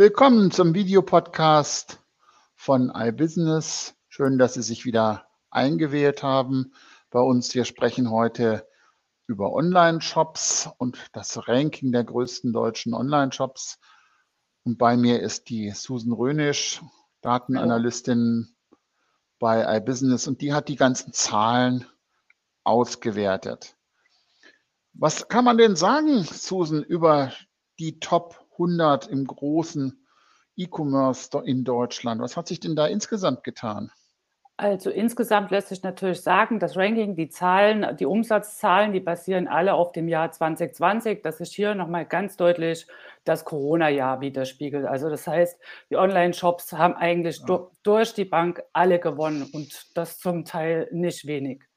Willkommen zum Videopodcast von iBusiness. Schön, dass Sie sich wieder eingewählt haben bei uns. Wir sprechen heute über Online-Shops und das Ranking der größten deutschen Online-Shops. Und bei mir ist die Susan Rönisch, Datenanalystin bei iBusiness und die hat die ganzen Zahlen ausgewertet. Was kann man denn sagen, Susan, über die Top 100 im großen E-Commerce in Deutschland. Was hat sich denn da insgesamt getan? Also insgesamt lässt sich natürlich sagen, das Ranking, die Zahlen, die Umsatzzahlen, die basieren alle auf dem Jahr 2020. Das ist hier nochmal ganz deutlich das Corona-Jahr widerspiegelt. Also das heißt, die Online-Shops haben eigentlich ja. du durch die Bank alle gewonnen und das zum Teil nicht wenig.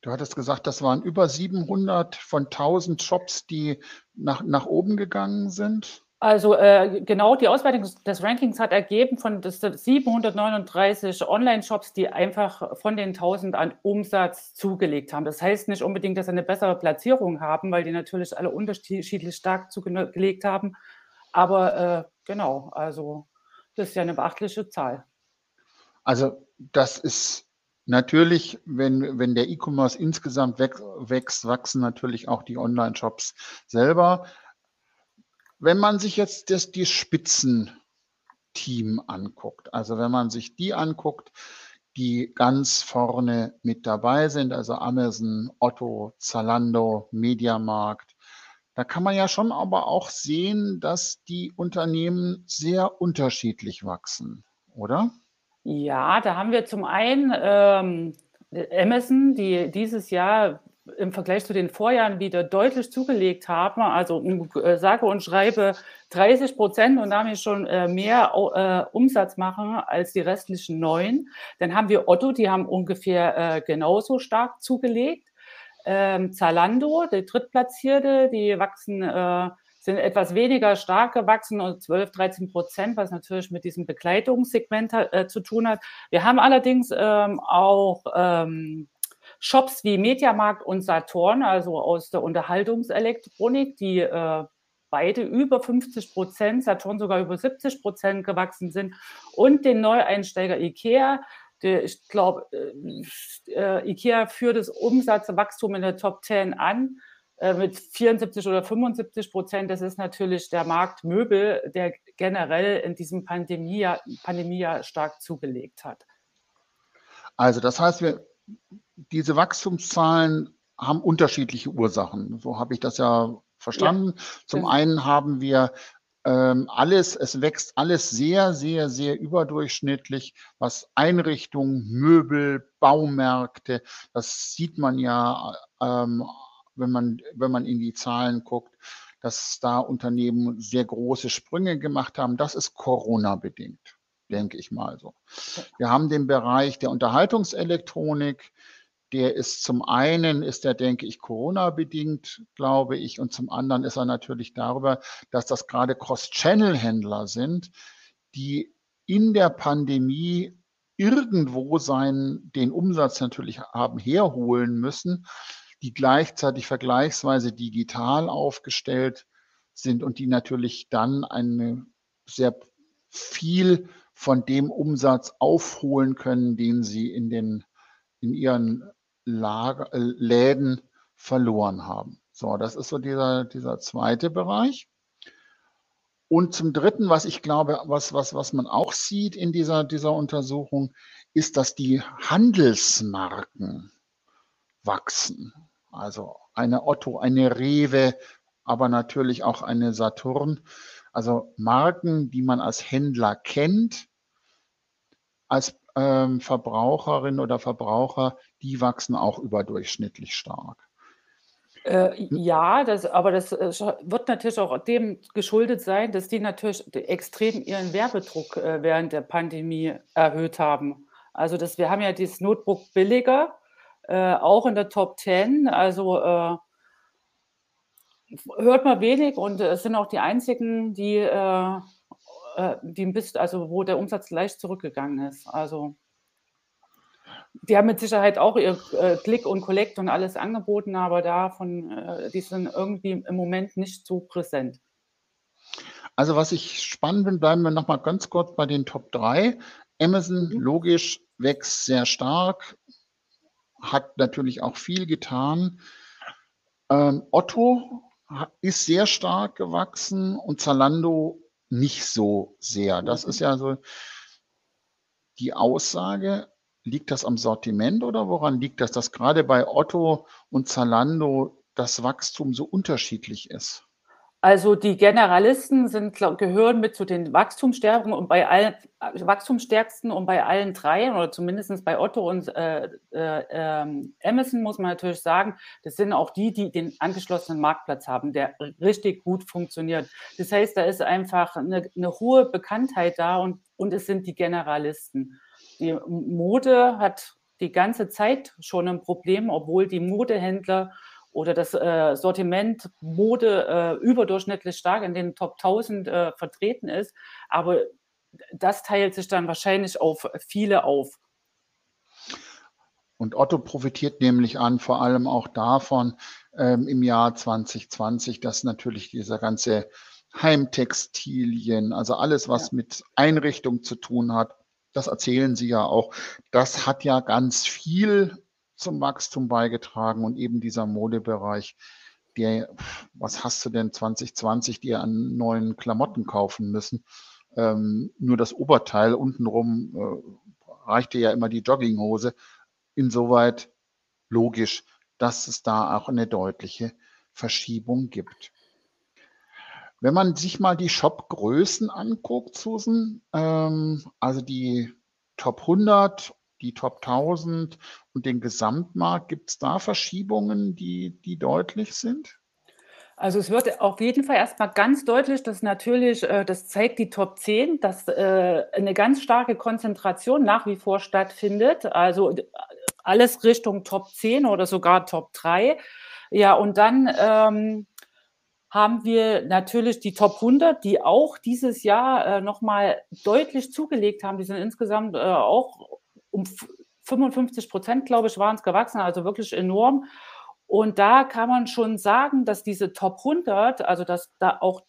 Du hattest gesagt, das waren über 700 von 1000 Shops, die nach, nach oben gegangen sind. Also äh, genau die Auswertung des Rankings hat ergeben von 739 Online-Shops, die einfach von den 1000 an Umsatz zugelegt haben. Das heißt nicht unbedingt, dass sie eine bessere Platzierung haben, weil die natürlich alle unterschiedlich stark zugelegt haben. Aber äh, genau, also das ist ja eine beachtliche Zahl. Also das ist Natürlich, wenn, wenn der E-Commerce insgesamt wächst, wachsen natürlich auch die Online-Shops selber. Wenn man sich jetzt das, die Spitzenteam anguckt, also wenn man sich die anguckt, die ganz vorne mit dabei sind, also Amazon, Otto, Zalando, Mediamarkt, da kann man ja schon aber auch sehen, dass die Unternehmen sehr unterschiedlich wachsen, oder? Ja, da haben wir zum einen ähm, Amazon, die dieses Jahr im Vergleich zu den Vorjahren wieder deutlich zugelegt haben, also äh, sage und schreibe 30 Prozent und damit schon äh, mehr äh, Umsatz machen als die restlichen neun. Dann haben wir Otto, die haben ungefähr äh, genauso stark zugelegt. Ähm, Zalando, der Drittplatzierte, die wachsen äh, sind etwas weniger stark gewachsen und 12, 13 Prozent, was natürlich mit diesem Begleitungssegment äh, zu tun hat. Wir haben allerdings ähm, auch ähm, Shops wie Mediamarkt und Saturn, also aus der Unterhaltungselektronik, die äh, beide über 50 Prozent, Saturn sogar über 70 Prozent gewachsen sind und den Neueinsteiger IKEA, der, ich glaube, äh, äh, IKEA führt das Umsatzwachstum in der Top 10 an mit 74 oder 75 Prozent. Das ist natürlich der Markt Möbel, der generell in diesem Pandemiejahr, Pandemiejahr stark zugelegt hat. Also das heißt, wir, diese Wachstumszahlen haben unterschiedliche Ursachen. So habe ich das ja verstanden. Ja. Zum einen haben wir ähm, alles, es wächst alles sehr, sehr, sehr überdurchschnittlich, was Einrichtungen, Möbel, Baumärkte, das sieht man ja ähm, wenn man, wenn man in die Zahlen guckt, dass da Unternehmen sehr große Sprünge gemacht haben. Das ist Corona-bedingt, denke ich mal so. Wir haben den Bereich der Unterhaltungselektronik. Der ist zum einen, ist der, denke ich, Corona-bedingt, glaube ich, und zum anderen ist er natürlich darüber, dass das gerade Cross-Channel-Händler sind, die in der Pandemie irgendwo seinen, den Umsatz natürlich haben herholen müssen, die gleichzeitig vergleichsweise digital aufgestellt sind und die natürlich dann eine sehr viel von dem Umsatz aufholen können, den sie in den in ihren Lager, äh, Läden verloren haben. So, das ist so dieser, dieser zweite Bereich. Und zum Dritten, was ich glaube, was, was, was man auch sieht in dieser, dieser Untersuchung, ist, dass die Handelsmarken wachsen. Also eine Otto, eine Rewe, aber natürlich auch eine Saturn. Also Marken, die man als Händler kennt, als ähm, Verbraucherin oder Verbraucher, die wachsen auch überdurchschnittlich stark. Äh, ja, das, aber das äh, wird natürlich auch dem geschuldet sein, dass die natürlich extrem ihren Werbedruck äh, während der Pandemie erhöht haben. Also das, wir haben ja dieses Notebook billiger äh, auch in der Top 10. Also äh, hört man wenig und es sind auch die einzigen, die, äh, äh, die ein bisschen, also wo der Umsatz leicht zurückgegangen ist. Also die haben mit Sicherheit auch ihr äh, Click und Collect und alles angeboten, aber davon, äh, die sind irgendwie im Moment nicht so präsent. Also was ich spannend finde, bleiben wir nochmal ganz kurz bei den Top 3. Amazon, mhm. logisch, wächst sehr stark, hat natürlich auch viel getan. Ähm, Otto ist sehr stark gewachsen und Zalando nicht so sehr. Das ist ja so die Aussage. Liegt das am Sortiment oder woran liegt das, dass gerade bei Otto und Zalando das Wachstum so unterschiedlich ist? Also die Generalisten sind, gehören mit zu den Wachstumsstärken und bei allen Wachstumsstärksten und bei allen dreien oder zumindest bei Otto und äh, äh, ähm, Amazon muss man natürlich sagen, das sind auch die, die den angeschlossenen Marktplatz haben, der richtig gut funktioniert. Das heißt, da ist einfach eine, eine hohe Bekanntheit da und, und es sind die Generalisten. Die Mode hat die ganze Zeit schon ein Problem, obwohl die Modehändler oder das äh, Sortiment Mode äh, überdurchschnittlich stark in den Top 1000 äh, vertreten ist. Aber das teilt sich dann wahrscheinlich auf viele auf. Und Otto profitiert nämlich an, vor allem auch davon ähm, im Jahr 2020, dass natürlich dieser ganze Heimtextilien, also alles, was ja. mit Einrichtung zu tun hat, das erzählen Sie ja auch, das hat ja ganz viel zum Wachstum beigetragen und eben dieser Modebereich, der, was hast du denn 2020 dir an neuen Klamotten kaufen müssen? Ähm, nur das Oberteil untenrum äh, reichte ja immer die Jogginghose. Insoweit logisch, dass es da auch eine deutliche Verschiebung gibt. Wenn man sich mal die Shop-Größen anguckt, Susan, ähm, also die Top 100 die Top 1000 und den Gesamtmarkt? Gibt es da Verschiebungen, die, die deutlich sind? Also es wird auf jeden Fall erstmal ganz deutlich, dass natürlich, äh, das zeigt die Top 10, dass äh, eine ganz starke Konzentration nach wie vor stattfindet. Also alles Richtung Top 10 oder sogar Top 3. Ja, und dann ähm, haben wir natürlich die Top 100, die auch dieses Jahr äh, nochmal deutlich zugelegt haben. Die sind insgesamt äh, auch um 55 Prozent, glaube ich, waren es gewachsen, also wirklich enorm. Und da kann man schon sagen, dass diese Top 100, also dass da auch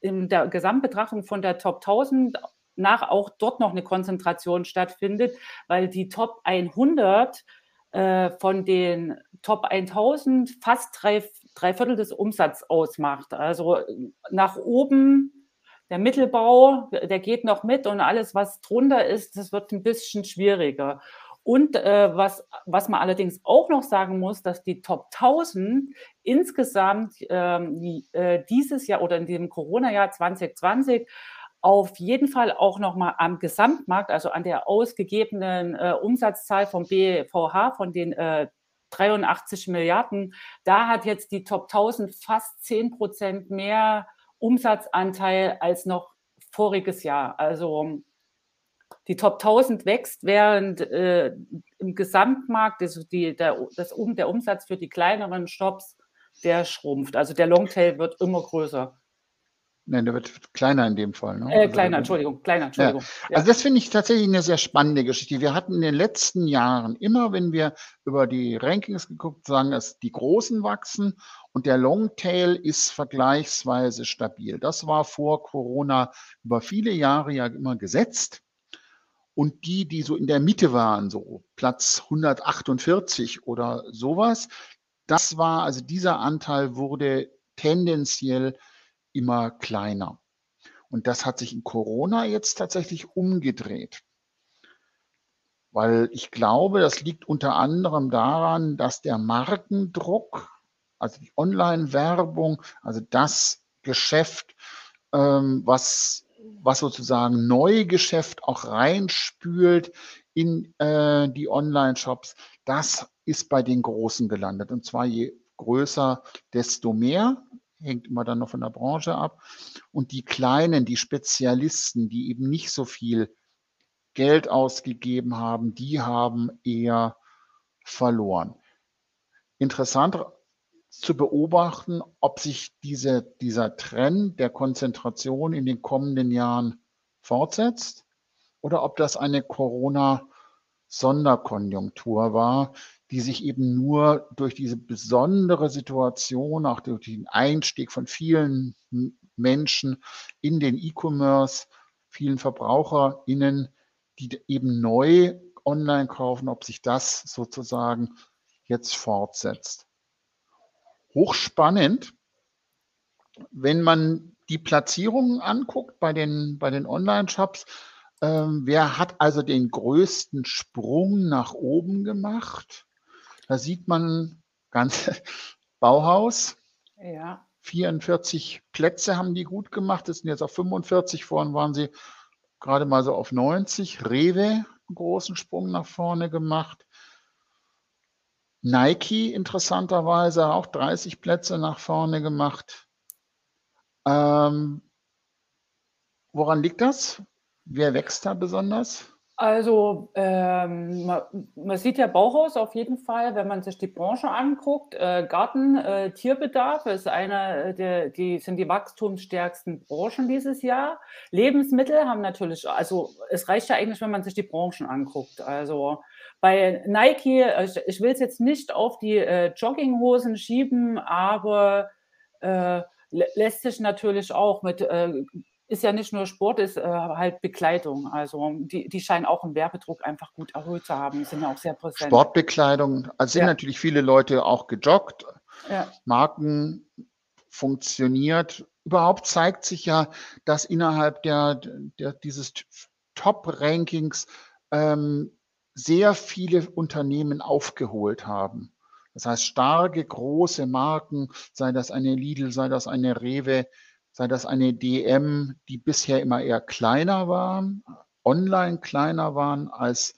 in der Gesamtbetrachtung von der Top 1000 nach auch dort noch eine Konzentration stattfindet, weil die Top 100 äh, von den Top 1000 fast drei, drei Viertel des Umsatzes ausmacht. Also nach oben der Mittelbau, der geht noch mit und alles, was drunter ist, das wird ein bisschen schwieriger. Und äh, was, was man allerdings auch noch sagen muss, dass die Top 1000 insgesamt ähm, äh, dieses Jahr oder in dem Corona-Jahr 2020 auf jeden Fall auch nochmal am Gesamtmarkt, also an der ausgegebenen äh, Umsatzzahl vom BVH, von den äh, 83 Milliarden, da hat jetzt die Top 1000 fast 10 Prozent mehr Umsatzanteil als noch voriges Jahr. Also die Top 1000 wächst, während äh, im Gesamtmarkt das, die, der, das, der Umsatz für die kleineren Shops, der schrumpft. Also der Longtail wird immer größer. Nein, der wird kleiner in dem Fall. Ne? Äh, also kleiner, Entschuldigung, kleiner, Entschuldigung. Ja. Also das finde ich tatsächlich eine sehr spannende Geschichte. Wir hatten in den letzten Jahren immer, wenn wir über die Rankings geguckt, sagen, dass die Großen wachsen und der Longtail ist vergleichsweise stabil. Das war vor Corona über viele Jahre ja immer gesetzt. Und die, die so in der Mitte waren, so Platz 148 oder sowas, das war, also dieser Anteil wurde tendenziell immer kleiner. Und das hat sich in Corona jetzt tatsächlich umgedreht. Weil ich glaube, das liegt unter anderem daran, dass der Markendruck, also die Online-Werbung, also das Geschäft, ähm, was, was sozusagen Neugeschäft auch reinspült in äh, die Online-Shops, das ist bei den Großen gelandet. Und zwar je größer, desto mehr hängt immer dann noch von der Branche ab. Und die Kleinen, die Spezialisten, die eben nicht so viel Geld ausgegeben haben, die haben eher verloren. Interessant zu beobachten, ob sich diese, dieser Trend der Konzentration in den kommenden Jahren fortsetzt oder ob das eine Corona-Sonderkonjunktur war, die sich eben nur durch diese besondere Situation, auch durch den Einstieg von vielen Menschen in den E-Commerce, vielen VerbraucherInnen, die eben neu online kaufen, ob sich das sozusagen jetzt fortsetzt. Hochspannend, wenn man die Platzierungen anguckt bei den, bei den Online-Shops, ähm, wer hat also den größten Sprung nach oben gemacht? Da sieht man ganz Bauhaus. Ja. 44 Plätze haben die gut gemacht. Das sind jetzt auf 45. Vorhin waren sie gerade mal so auf 90. Rewe, einen großen Sprung nach vorne gemacht. Nike interessanterweise auch 30 Plätze nach vorne gemacht. Ähm, woran liegt das? Wer wächst da besonders? Also ähm, man, man, sieht ja Bauhaus auf jeden Fall, wenn man sich die Branche anguckt. Äh, Garten, äh, Tierbedarf ist einer der, die sind die wachstumsstärksten Branchen dieses Jahr. Lebensmittel haben natürlich, also es reicht ja eigentlich, wenn man sich die Branchen anguckt. Also bei Nike, ich, ich will es jetzt nicht auf die äh, Jogginghosen schieben, aber äh, lässt sich natürlich auch mit äh, ist ja nicht nur Sport, ist äh, halt Bekleidung. Also die, die scheinen auch im Werbedruck einfach gut erhöht zu haben. Die sind ja auch sehr präsent. Sportbekleidung, also sind ja. natürlich viele Leute auch gejoggt. Ja. Marken funktioniert. Überhaupt zeigt sich ja, dass innerhalb der, der dieses Top-Rankings ähm, sehr viele Unternehmen aufgeholt haben. Das heißt, starke, große Marken, sei das eine Lidl, sei das eine Rewe, sei das eine DM, die bisher immer eher kleiner waren, online kleiner waren als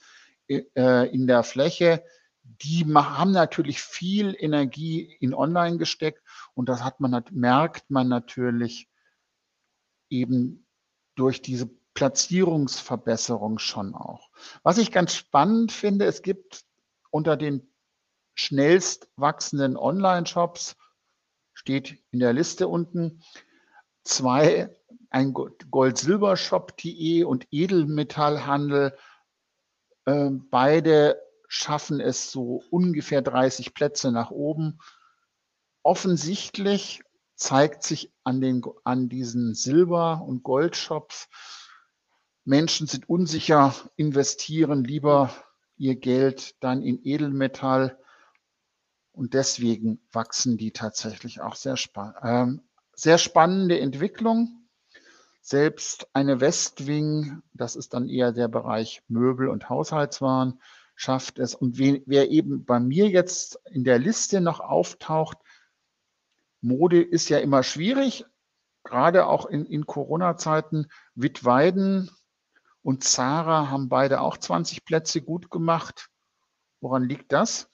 äh, in der Fläche, die haben natürlich viel Energie in online gesteckt und das hat man, merkt man natürlich eben durch diese Platzierungsverbesserung schon auch. Was ich ganz spannend finde, es gibt unter den schnellst wachsenden Online-Shops, steht in der Liste unten, zwei, ein Gold-Silber-Shop.de und Edelmetallhandel. Äh, beide schaffen es so ungefähr 30 Plätze nach oben. Offensichtlich zeigt sich an, den, an diesen Silber- und Goldshops, Menschen sind unsicher, investieren lieber ihr Geld dann in Edelmetall und deswegen wachsen die tatsächlich auch sehr, ähm, sehr spannende Entwicklung. Selbst eine Westwing, das ist dann eher der Bereich Möbel und Haushaltswaren, schafft es. Und wer eben bei mir jetzt in der Liste noch auftaucht, Mode ist ja immer schwierig, gerade auch in, in Corona-Zeiten. Wittweiden und Zara haben beide auch 20 Plätze gut gemacht. Woran liegt das?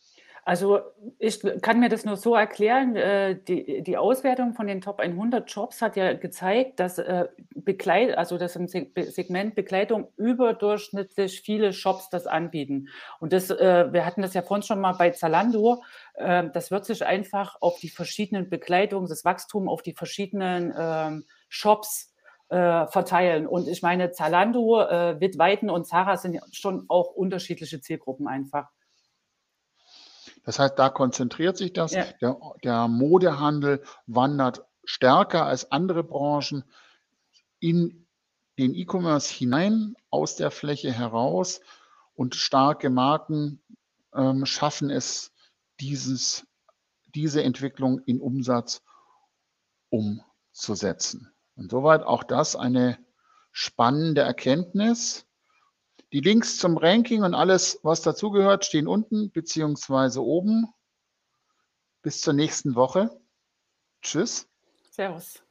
Also ich kann mir das nur so erklären, äh, die, die Auswertung von den Top 100 Jobs hat ja gezeigt, dass äh, Bekleit, also dass im Segment Bekleidung überdurchschnittlich viele Shops das anbieten. Und das, äh, wir hatten das ja vorhin schon mal bei Zalando, das wird sich einfach auf die verschiedenen Bekleidungen, das Wachstum auf die verschiedenen ähm, Shops verteilen. Und ich meine, Zalando, Wittweiden und Zara sind schon auch unterschiedliche Zielgruppen einfach. Das heißt, da konzentriert sich das. Ja. Der, der Modehandel wandert stärker als andere Branchen in den E-Commerce hinein, aus der Fläche heraus und starke Marken ähm, schaffen es, dieses, diese Entwicklung in Umsatz umzusetzen. Insoweit auch das eine spannende Erkenntnis. Die Links zum Ranking und alles, was dazugehört, stehen unten beziehungsweise oben. Bis zur nächsten Woche. Tschüss. Servus.